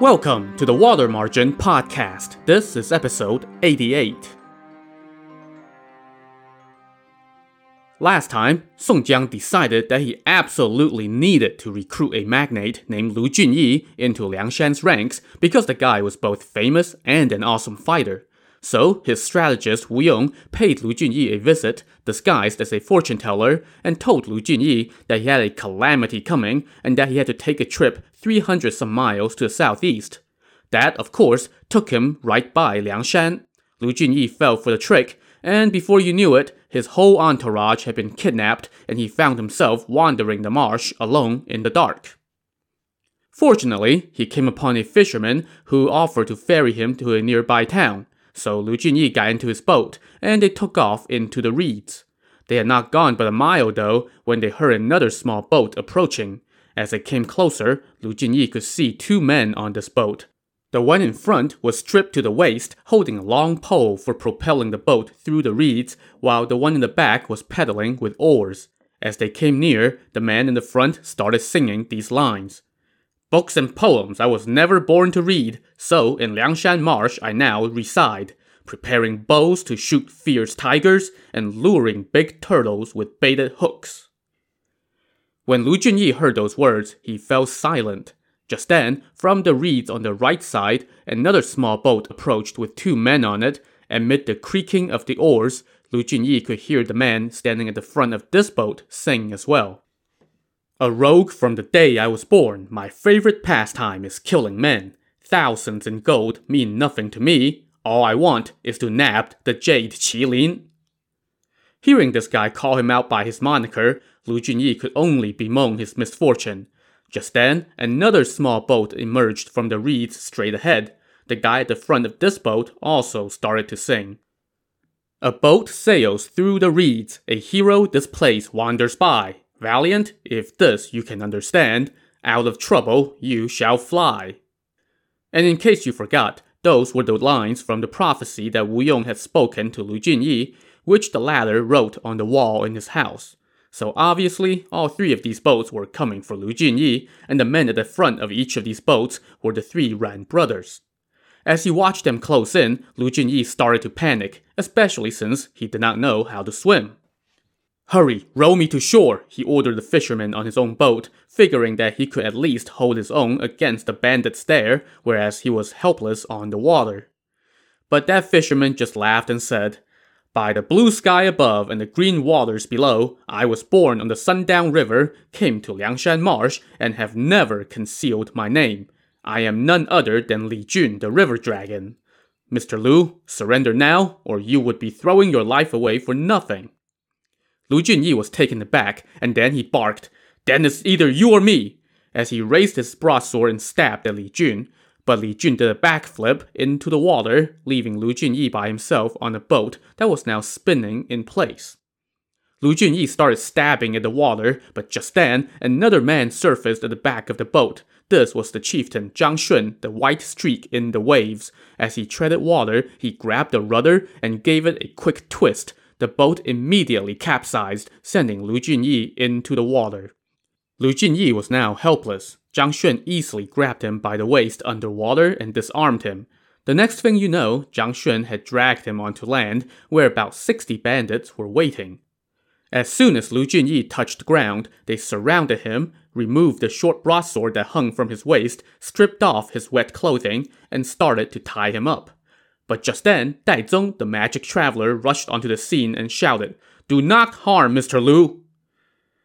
Welcome to the Water Margin Podcast. This is episode 88. Last time, Song Jiang decided that he absolutely needed to recruit a magnate named Lu Junyi into Liangshan's ranks because the guy was both famous and an awesome fighter. So, his strategist Wu Yong paid Lu Junyi a visit, disguised as a fortune teller, and told Lu Junyi that he had a calamity coming and that he had to take a trip 300 some miles to the southeast. That, of course, took him right by Liangshan. Lu Junyi fell for the trick, and before you knew it, his whole entourage had been kidnapped and he found himself wandering the marsh alone in the dark. Fortunately, he came upon a fisherman who offered to ferry him to a nearby town so Lu Junyi got into his boat, and they took off into the reeds. They had not gone but a mile, though, when they heard another small boat approaching. As it came closer, Lu Junyi could see two men on this boat. The one in front was stripped to the waist, holding a long pole for propelling the boat through the reeds, while the one in the back was pedaling with oars. As they came near, the man in the front started singing these lines. Books and poems I was never born to read, so in Liangshan Marsh I now reside, preparing bows to shoot fierce tigers and luring big turtles with baited hooks. When Lu Junyi heard those words, he fell silent. Just then, from the reeds on the right side, another small boat approached with two men on it. Amid the creaking of the oars, Lu Junyi could hear the man standing at the front of this boat sing as well. A rogue from the day I was born, my favorite pastime is killing men. Thousands in gold mean nothing to me. All I want is to nab the Jade Qilin. Hearing this guy call him out by his moniker, Lu Junyi could only bemoan his misfortune. Just then, another small boat emerged from the reeds straight ahead. The guy at the front of this boat also started to sing. A boat sails through the reeds, a hero this place wanders by. Valiant, if this you can understand, out of trouble you shall fly. And in case you forgot, those were the lines from the prophecy that Wu Yong had spoken to Lu Junyi, which the latter wrote on the wall in his house. So obviously, all three of these boats were coming for Lu Junyi, and the men at the front of each of these boats were the three Ruan brothers. As he watched them close in, Lu Junyi started to panic, especially since he did not know how to swim. Hurry, row me to shore, he ordered the fisherman on his own boat, figuring that he could at least hold his own against the bandits there, whereas he was helpless on the water. But that fisherman just laughed and said, By the blue sky above and the green waters below, I was born on the Sundown River, came to Liangshan Marsh, and have never concealed my name. I am none other than Li Jun, the river dragon. Mr. Lu, surrender now, or you would be throwing your life away for nothing. Lu Junyi was taken aback, and then he barked, Then it's either you or me! As he raised his broadsword and stabbed at Li Jun. But Li Jun did a backflip into the water, leaving Lu Junyi by himself on a boat that was now spinning in place. Lu Junyi started stabbing at the water, but just then, another man surfaced at the back of the boat. This was the chieftain Zhang Shun, the white streak in the waves. As he treaded water, he grabbed the rudder and gave it a quick twist, the boat immediately capsized, sending Lu Junyi into the water. Lu Junyi was now helpless. Zhang Shun easily grabbed him by the waist underwater and disarmed him. The next thing you know, Zhang Shun had dragged him onto land, where about 60 bandits were waiting. As soon as Lu Junyi touched ground, they surrounded him, removed the short broadsword that hung from his waist, stripped off his wet clothing, and started to tie him up. But just then, Dai Zong, the magic traveler, rushed onto the scene and shouted, Do not harm Mr. Lu!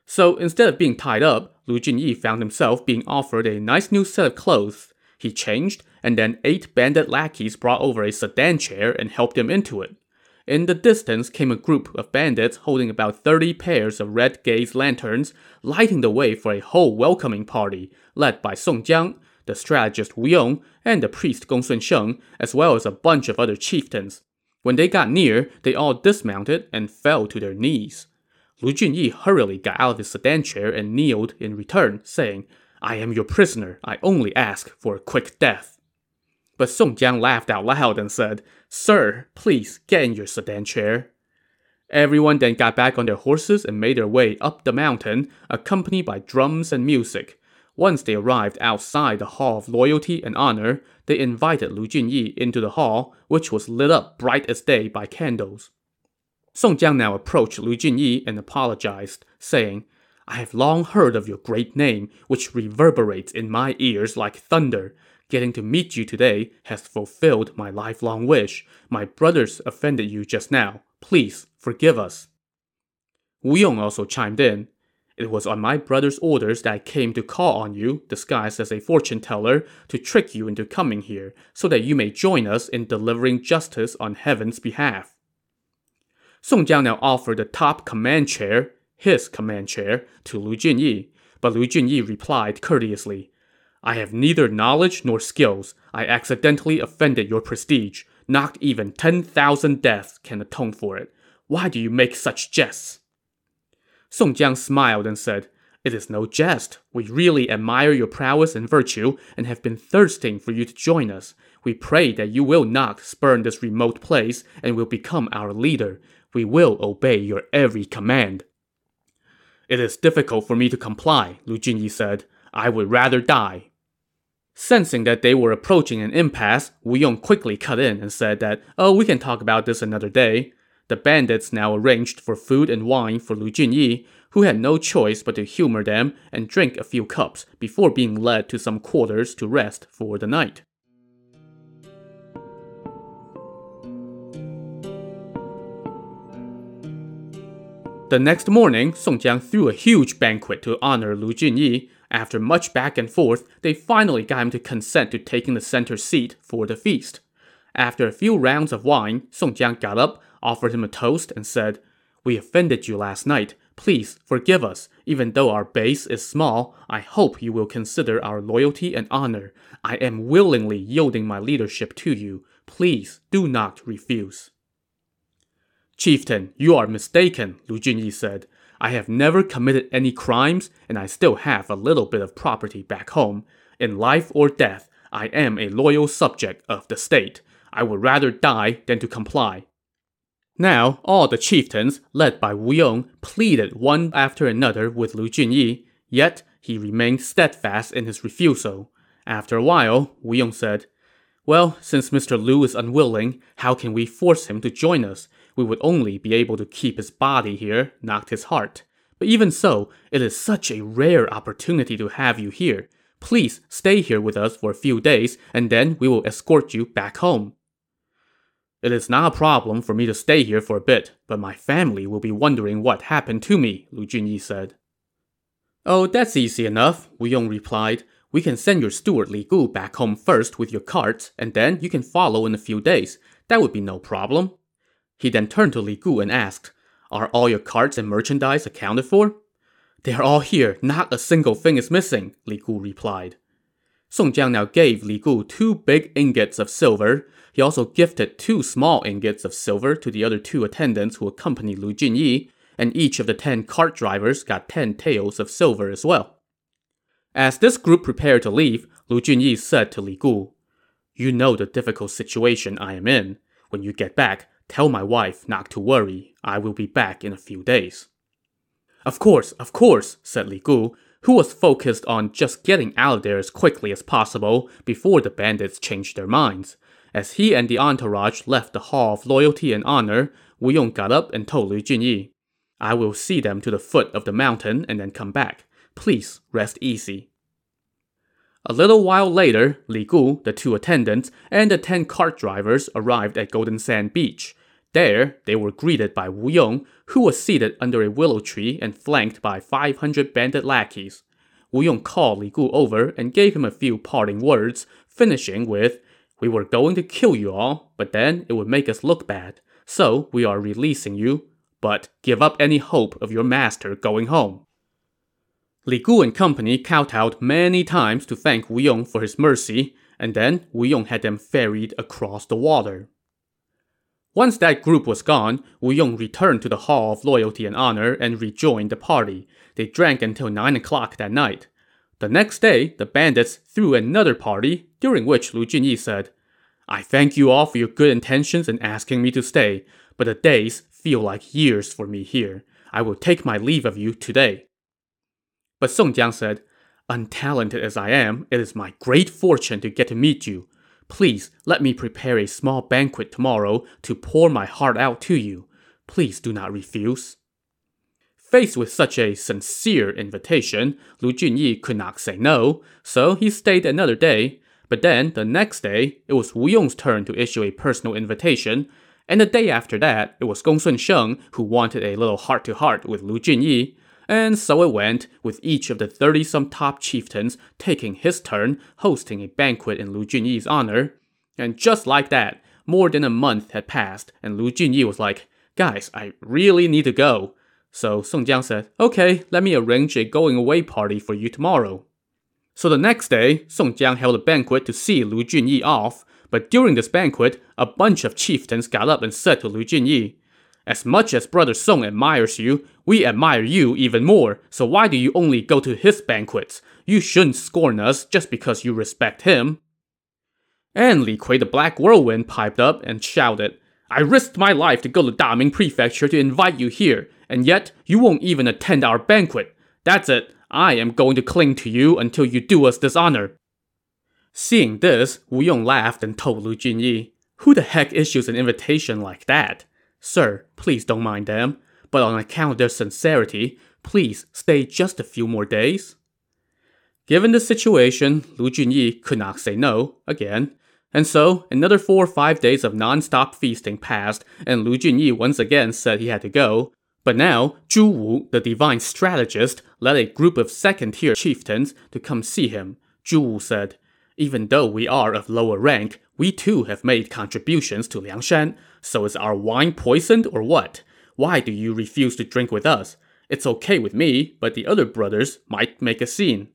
So instead of being tied up, Lu Junyi found himself being offered a nice new set of clothes. He changed, and then eight bandit lackeys brought over a sedan chair and helped him into it. In the distance came a group of bandits holding about 30 pairs of red gaze lanterns, lighting the way for a whole welcoming party, led by Song Jiang, the strategist Wu Yong, and the priest Gongsun Sheng, as well as a bunch of other chieftains. When they got near, they all dismounted and fell to their knees. Lu Junyi hurriedly got out of his sedan chair and kneeled in return, saying, I am your prisoner. I only ask for a quick death. But Song Jiang laughed out loud and said, Sir, please get in your sedan chair. Everyone then got back on their horses and made their way up the mountain, accompanied by drums and music. Once they arrived outside the Hall of Loyalty and Honor, they invited Lu Junyi into the hall, which was lit up bright as day by candles. Song Jiang now approached Lu Junyi and apologized, saying, I have long heard of your great name, which reverberates in my ears like thunder. Getting to meet you today has fulfilled my lifelong wish. My brothers offended you just now. Please forgive us. Wu Yong also chimed in. It was on my brother's orders that I came to call on you, disguised as a fortune teller, to trick you into coming here, so that you may join us in delivering justice on heaven's behalf. Song Jiang now offered the top command chair, his command chair, to Lu Junyi, but Lu Junyi replied courteously, I have neither knowledge nor skills. I accidentally offended your prestige. Not even 10,000 deaths can atone for it. Why do you make such jests? Song Jiang smiled and said, It is no jest. We really admire your prowess and virtue and have been thirsting for you to join us. We pray that you will not spurn this remote place and will become our leader. We will obey your every command. It is difficult for me to comply, Lu Junyi said. I would rather die. Sensing that they were approaching an impasse, Wu Yong quickly cut in and said that, oh, we can talk about this another day. The bandits now arranged for food and wine for Lu Junyi, who had no choice but to humor them and drink a few cups before being led to some quarters to rest for the night. The next morning, Song Jiang threw a huge banquet to honor Lu Junyi, after much back and forth, they finally got him to consent to taking the center seat for the feast. After a few rounds of wine, Song Jiang got up, offered him a toast, and said, We offended you last night. Please forgive us. Even though our base is small, I hope you will consider our loyalty and honor. I am willingly yielding my leadership to you. Please do not refuse. Chieftain, you are mistaken, Lu Junyi said. I have never committed any crimes, and I still have a little bit of property back home. In life or death, I am a loyal subject of the state. I would rather die than to comply. Now, all the chieftains, led by Wu Yong, pleaded one after another with Lu Junyi, yet he remained steadfast in his refusal. After a while, Wu Yong said, Well, since Mr. Lu is unwilling, how can we force him to join us? we would only be able to keep his body here, not his heart. But even so, it is such a rare opportunity to have you here. Please stay here with us for a few days, and then we will escort you back home. It is not a problem for me to stay here for a bit, but my family will be wondering what happened to me, Lu Junyi said. Oh, that's easy enough, Wu Yong replied. We can send your steward Li Gu back home first with your carts, and then you can follow in a few days. That would be no problem. He then turned to Li Gu and asked, Are all your carts and merchandise accounted for? They are all here, not a single thing is missing, Li Gu replied. Song Jiang now gave Li Gu two big ingots of silver. He also gifted two small ingots of silver to the other two attendants who accompanied Lu Junyi, and each of the ten cart drivers got ten taels of silver as well. As this group prepared to leave, Lu Junyi said to Li Gu, You know the difficult situation I am in. When you get back, Tell my wife not to worry. I will be back in a few days. Of course, of course, said Li Gu, who was focused on just getting out of there as quickly as possible before the bandits changed their minds. As he and the entourage left the Hall of Loyalty and Honor, Wu Yong got up and told Lu Junyi, I will see them to the foot of the mountain and then come back. Please rest easy. A little while later, Li Gu, the two attendants, and the ten cart drivers arrived at Golden Sand Beach. There, they were greeted by Wu Yong, who was seated under a willow tree and flanked by 500 bandit lackeys. Wu Yong called Li Gu over and gave him a few parting words, finishing with, We were going to kill you all, but then it would make us look bad. So we are releasing you, but give up any hope of your master going home. Li Gu and company kowtowed many times to thank Wu Yong for his mercy, and then Wu Yong had them ferried across the water. Once that group was gone, Wu Yong returned to the Hall of Loyalty and Honor and rejoined the party. They drank until 9 o'clock that night. The next day, the bandits threw another party, during which Lu Junyi said, I thank you all for your good intentions in asking me to stay, but the days feel like years for me here. I will take my leave of you today. But Song Jiang said, Untalented as I am, it is my great fortune to get to meet you. Please let me prepare a small banquet tomorrow to pour my heart out to you. Please do not refuse. Faced with such a sincere invitation, Lu Junyi could not say no, so he stayed another day. But then, the next day, it was Wu Yong's turn to issue a personal invitation, and the day after that, it was Gong Gongsun Sheng who wanted a little heart-to-heart with Lu Junyi. And so it went, with each of the 30-some top chieftains taking his turn hosting a banquet in Lu Junyi's honor. And just like that, more than a month had passed, and Lu Junyi was like, Guys, I really need to go. So Song Jiang said, Okay, let me arrange a going away party for you tomorrow. So the next day, Song Jiang held a banquet to see Lu Junyi off, but during this banquet, a bunch of chieftains got up and said to Lu Junyi, As much as Brother Song admires you, we admire you even more, so why do you only go to his banquets? You shouldn't scorn us just because you respect him. And Li Kui the Black Whirlwind piped up and shouted, I risked my life to go to Daming Prefecture to invite you here, and yet you won't even attend our banquet. That's it. I am going to cling to you until you do us this honor. Seeing this, Wu Yong laughed and told Lu Junyi, Who the heck issues an invitation like that? Sir, please don't mind them, but on account of their sincerity, please stay just a few more days. Given the situation, Lu Junyi could not say no again, and so, another four or five days of non-stop feasting passed, and Lu Junyi once again said he had to go. But now, Zhu Wu, the divine strategist, led a group of second-tier chieftains to come see him. Zhu Wu said, Even though we are of lower rank, we too have made contributions to Liangshan. So is our wine poisoned or what? Why do you refuse to drink with us? It's okay with me, but the other brothers might make a scene.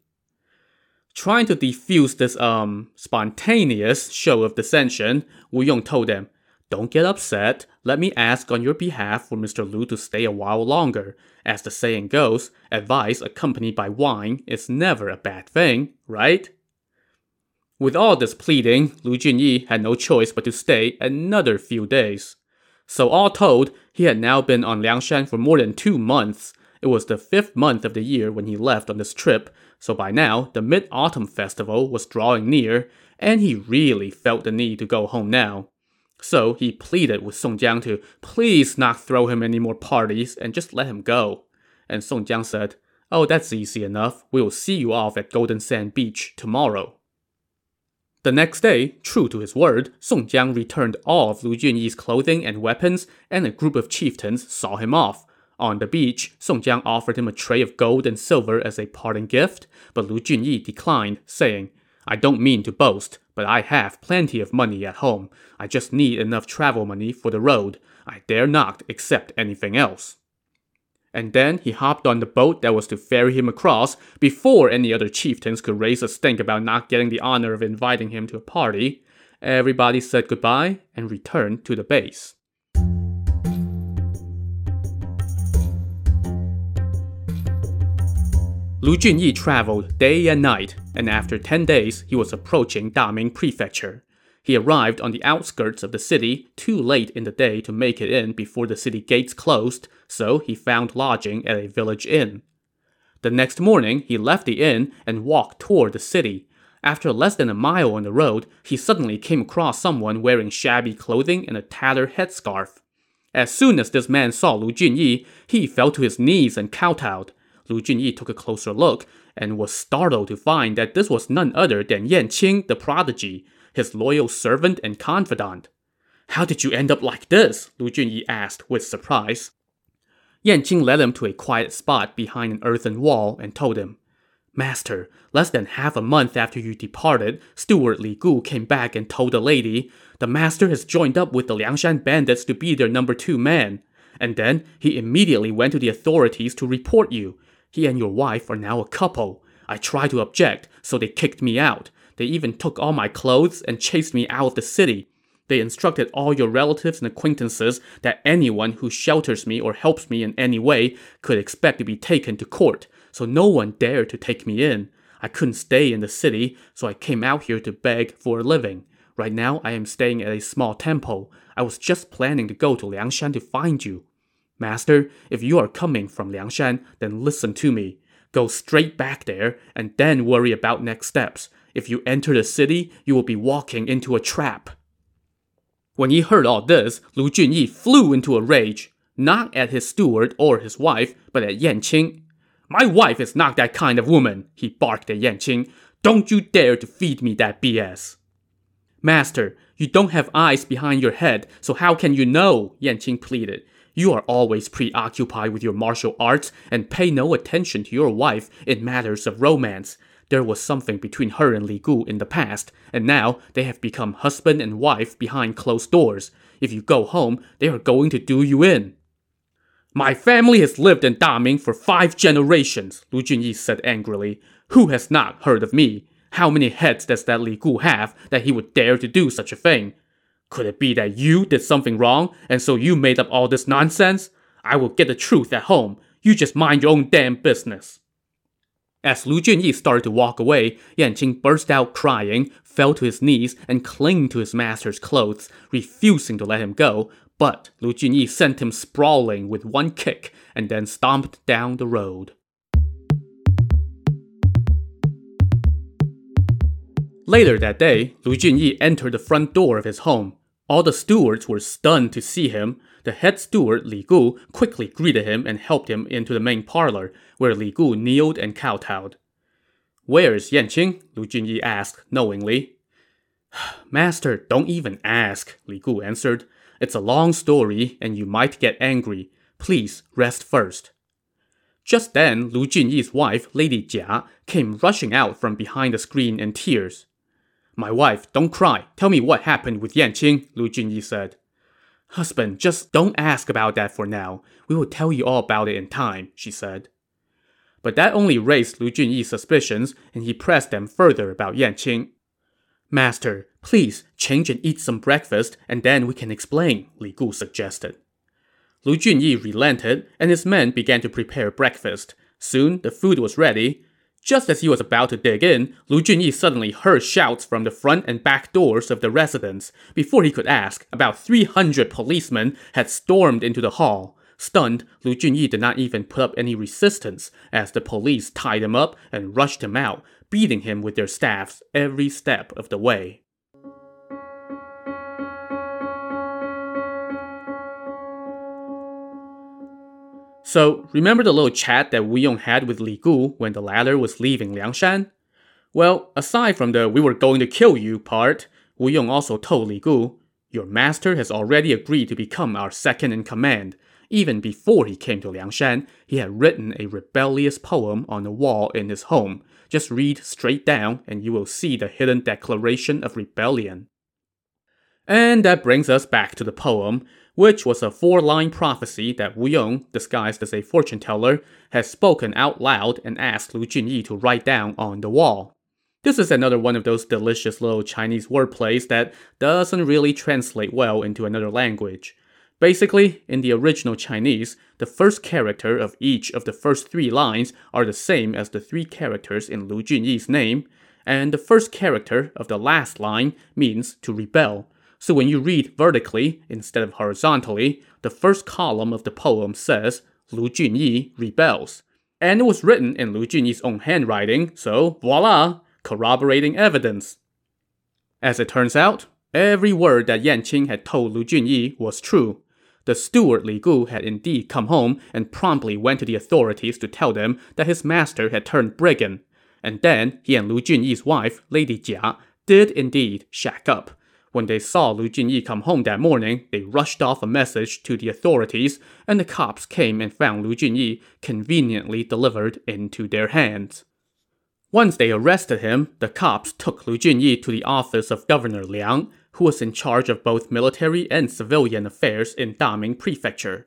Trying to defuse this um spontaneous show of dissension, Wu Yong told them, Don't get upset. Let me ask on your behalf for Mr. Lu to stay a while longer. As the saying goes, advice accompanied by wine is never a bad thing, right? With all this pleading, Lu Junyi had no choice but to stay another few days. So all told, he had now been on Liangshan for more than two months. It was the fifth month of the year when he left on this trip, so by now, the Mid Autumn Festival was drawing near, and he really felt the need to go home now. So he pleaded with Song Jiang to please not throw him any more parties and just let him go. And Song Jiang said, Oh, that's easy enough. We'll see you off at Golden Sand Beach tomorrow. The next day, true to his word, Song Jiang returned all of Lu Junyi's clothing and weapons, and a group of chieftains saw him off, on the beach, Song Jiang offered him a tray of gold and silver as a parting gift, but Lu Junyi declined, saying, I don't mean to boast, but I have plenty of money at home. I just need enough travel money for the road. I dare not accept anything else. And then he hopped on the boat that was to ferry him across before any other chieftains could raise a stink about not getting the honor of inviting him to a party. Everybody said goodbye and returned to the base. Lu Junyi traveled day and night, and after 10 days, he was approaching Daming Prefecture. He arrived on the outskirts of the city too late in the day to make it in before the city gates closed, so he found lodging at a village inn. The next morning, he left the inn and walked toward the city. After less than a mile on the road, he suddenly came across someone wearing shabby clothing and a tattered headscarf. As soon as this man saw Lu Junyi, he fell to his knees and kowtowed. Lu Junyi took a closer look and was startled to find that this was none other than Yan Qing the prodigy, his loyal servant and confidant. How did you end up like this? Lu Junyi asked with surprise. Yan Qing led him to a quiet spot behind an earthen wall and told him, Master, less than half a month after you departed, Steward Li Gu came back and told the lady, the master has joined up with the Liangshan bandits to be their number two man. And then he immediately went to the authorities to report you. He and your wife are now a couple. I tried to object, so they kicked me out. They even took all my clothes and chased me out of the city. They instructed all your relatives and acquaintances that anyone who shelters me or helps me in any way could expect to be taken to court, so no one dared to take me in. I couldn't stay in the city, so I came out here to beg for a living. Right now, I am staying at a small temple. I was just planning to go to Liangshan to find you. Master, if you are coming from Liangshan, then listen to me. Go straight back there and then worry about next steps. If you enter the city, you will be walking into a trap. When he heard all this, Lu Junyi flew into a rage, not at his steward or his wife, but at Yan Yanqing. My wife is not that kind of woman, he barked at Yan Yanqing. Don't you dare to feed me that BS. Master, you don't have eyes behind your head, so how can you know? Yan Yanqing pleaded. You are always preoccupied with your martial arts and pay no attention to your wife in matters of romance. There was something between her and Li Gu in the past, and now they have become husband and wife behind closed doors. If you go home, they are going to do you in. My family has lived in Daming for five generations, Lu Junyi said angrily. Who has not heard of me? How many heads does that Li Gu have that he would dare to do such a thing? Could it be that you did something wrong, and so you made up all this nonsense? I will get the truth at home. You just mind your own damn business. As Lu Junyi started to walk away, Yanqing burst out crying, fell to his knees, and clung to his master's clothes, refusing to let him go. But Lu Junyi sent him sprawling with one kick and then stomped down the road. Later that day, Lu Junyi entered the front door of his home. All the stewards were stunned to see him. The head steward, Li Gu, quickly greeted him and helped him into the main parlor, where Li Gu kneeled and kowtowed. Where's Yanqing? Lu Junyi asked knowingly. Master, don't even ask, Li Gu answered. It's a long story, and you might get angry. Please rest first. Just then, Lu Junyi's wife, Lady Jia, came rushing out from behind the screen in tears. My wife, don't cry. Tell me what happened with Yanqing, Lu Junyi said. Husband, just don't ask about that for now. We will tell you all about it in time, she said. But that only raised Lu Junyi's suspicions, and he pressed them further about Yanqing. Master, please change and eat some breakfast, and then we can explain, Li Gu suggested. Lu Junyi relented, and his men began to prepare breakfast. Soon the food was ready, just as he was about to dig in, Lu Junyi suddenly heard shouts from the front and back doors of the residence. Before he could ask, about 300 policemen had stormed into the hall. Stunned, Lu Junyi did not even put up any resistance as the police tied him up and rushed him out, beating him with their staffs every step of the way. So, remember the little chat that Wu Yong had with Li Gu when the latter was leaving Liangshan? Well, aside from the we were going to kill you part, Wu Yong also told Li Gu, Your master has already agreed to become our second in command. Even before he came to Liangshan, he had written a rebellious poem on the wall in his home. Just read straight down and you will see the hidden declaration of rebellion. And that brings us back to the poem, which was a four line prophecy that Wu Yong, disguised as a fortune teller, had spoken out loud and asked Lu Junyi to write down on the wall. This is another one of those delicious little Chinese wordplays that doesn't really translate well into another language. Basically, in the original Chinese, the first character of each of the first three lines are the same as the three characters in Lu Junyi's name, and the first character of the last line means to rebel, so when you read vertically instead of horizontally, the first column of the poem says Lu Junyi rebels. And it was written in Lu Junyi's own handwriting, so voila, corroborating evidence. As it turns out, every word that Yanqing had told Lu Junyi was true. The steward Li Gu had indeed come home and promptly went to the authorities to tell them that his master had turned brigand. And then he and Lu Junyi's wife, Lady Jia, did indeed shack up. When they saw Lu Junyi come home that morning, they rushed off a message to the authorities, and the cops came and found Lu Junyi conveniently delivered into their hands. Once they arrested him, the cops took Lu Junyi to the office of Governor Liang, who was in charge of both military and civilian affairs in Daming Prefecture.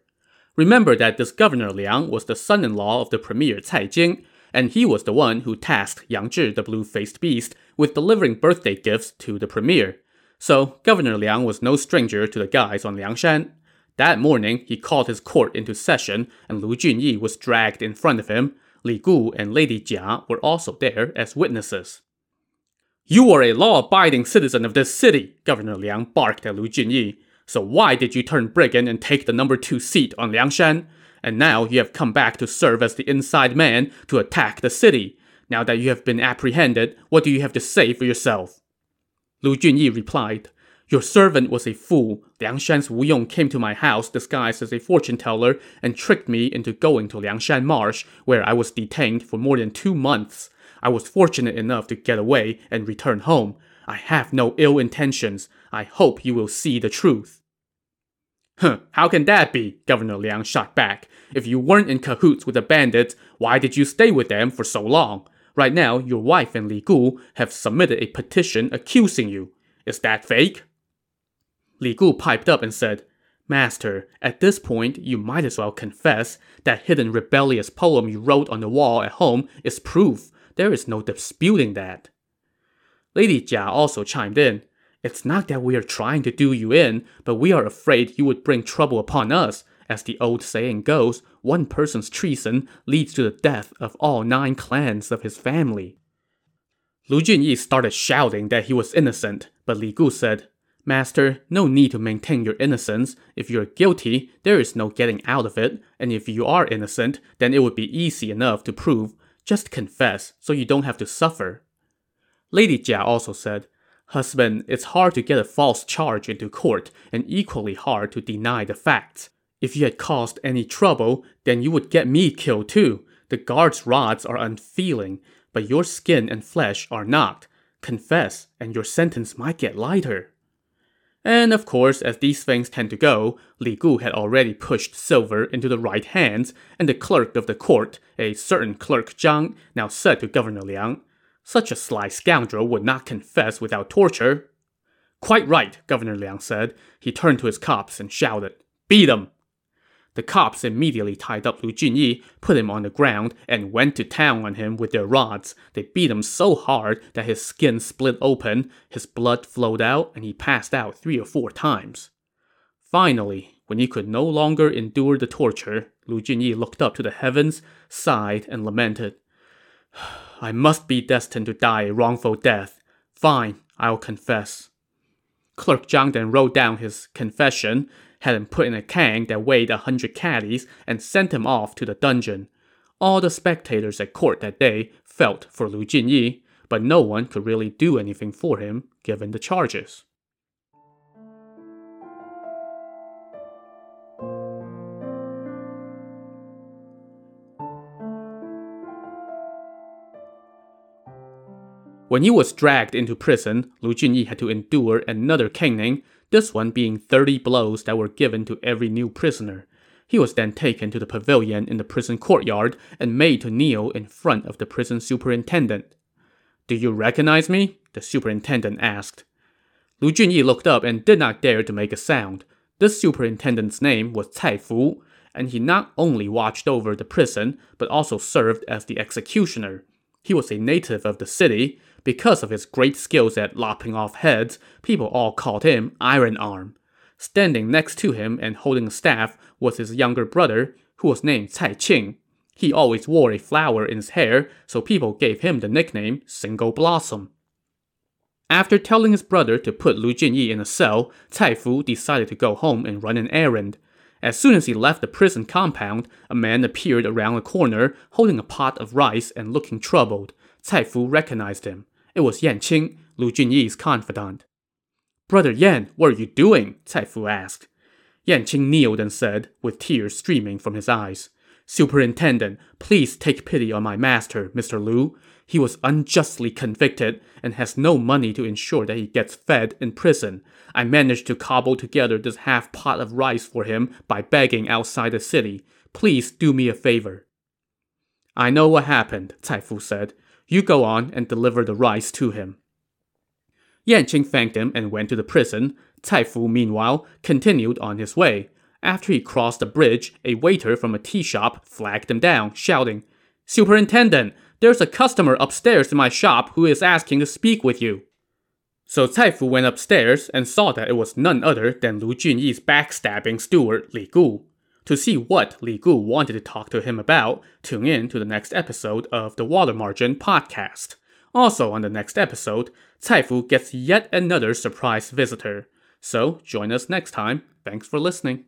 Remember that this Governor Liang was the son-in-law of the Premier Cai Jing, and he was the one who tasked Yang Zhi, the blue-faced beast, with delivering birthday gifts to the premier. So, Governor Liang was no stranger to the guys on Liangshan. That morning, he called his court into session, and Lu Junyi was dragged in front of him. Li Gu and Lady Jia were also there as witnesses. You are a law-abiding citizen of this city, Governor Liang barked at Lu Junyi. So why did you turn brigand and take the number two seat on Liangshan? and now you have come back to serve as the inside man to attack the city. Now that you have been apprehended, what do you have to say for yourself? Lu Junyi replied, Your servant was a fool. Liangshan's Wu Yong came to my house disguised as a fortune teller and tricked me into going to Liangshan Marsh, where I was detained for more than two months. I was fortunate enough to get away and return home. I have no ill intentions. I hope you will see the truth. Huh, how can that be? Governor Liang shot back. If you weren't in cahoots with the bandits, why did you stay with them for so long? Right now, your wife and Li Gu have submitted a petition accusing you. Is that fake? Li Gu piped up and said, Master, at this point, you might as well confess that hidden rebellious poem you wrote on the wall at home is proof. There is no disputing that. Lady Jia also chimed in. It's not that we are trying to do you in, but we are afraid you would bring trouble upon us. As the old saying goes, one person's treason leads to the death of all nine clans of his family. Lu Junyi started shouting that he was innocent, but Li Gu said, Master, no need to maintain your innocence. If you're guilty, there is no getting out of it, and if you are innocent, then it would be easy enough to prove. Just confess, so you don't have to suffer. Lady Jia also said, Husband, it's hard to get a false charge into court, and equally hard to deny the facts. If you had caused any trouble, then you would get me killed too. The guard's rods are unfeeling, but your skin and flesh are not. Confess, and your sentence might get lighter. And of course, as these things tend to go, Li Gu had already pushed silver into the right hands, and the clerk of the court, a certain clerk Zhang, now said to Governor Liang, Such a sly scoundrel would not confess without torture. Quite right, Governor Liang said. He turned to his cops and shouted, Beat him! The cops immediately tied up Lu Junyi, put him on the ground, and went to town on him with their rods. They beat him so hard that his skin split open, his blood flowed out, and he passed out three or four times. Finally, when he could no longer endure the torture, Lu Junyi looked up to the heavens, sighed, and lamented. I must be destined to die a wrongful death. Fine, I'll confess. Clerk Zhang then wrote down his confession, had him put in a cangue that weighed a hundred catties, and sent him off to the dungeon. All the spectators at court that day felt for Lu Junyi, but no one could really do anything for him given the charges. When he was dragged into prison, Lu Junyi had to endure another caning, this one being 30 blows that were given to every new prisoner. He was then taken to the pavilion in the prison courtyard and made to kneel in front of the prison superintendent. Do you recognize me? the superintendent asked. Lu Junyi looked up and did not dare to make a sound. This superintendent's name was Cai Fu, and he not only watched over the prison, but also served as the executioner. He was a native of the city, because of his great skills at lopping off heads, people all called him Iron Arm. Standing next to him and holding a staff was his younger brother, who was named Cai Qing. He always wore a flower in his hair, so people gave him the nickname Single Blossom. After telling his brother to put Lu Junyi in a cell, Cai Fu decided to go home and run an errand. As soon as he left the prison compound, a man appeared around a corner holding a pot of rice and looking troubled. Cai Fu recognized him. It was Yan Qing, Lu Junyi's confidant. Brother Yan, what are you doing? Cai Fu asked. Yan Qing kneeled and said, with tears streaming from his eyes, Superintendent, please take pity on my master, Mr. Lu. He was unjustly convicted and has no money to ensure that he gets fed in prison. I managed to cobble together this half pot of rice for him by begging outside the city. Please do me a favor. I know what happened, Cai Fu said. You go on and deliver the rice to him. Yan Qing thanked him and went to the prison. Cai Fu, meanwhile, continued on his way. After he crossed the bridge, a waiter from a tea shop flagged him down, shouting, Superintendent, there's a customer upstairs in my shop who is asking to speak with you. So Cai Fu went upstairs and saw that it was none other than Lu Junyi's backstabbing steward Li Gu. To see what Li Gu wanted to talk to him about, tune in to the next episode of the Water Margin podcast. Also on the next episode, Cai Fu gets yet another surprise visitor. So join us next time. Thanks for listening.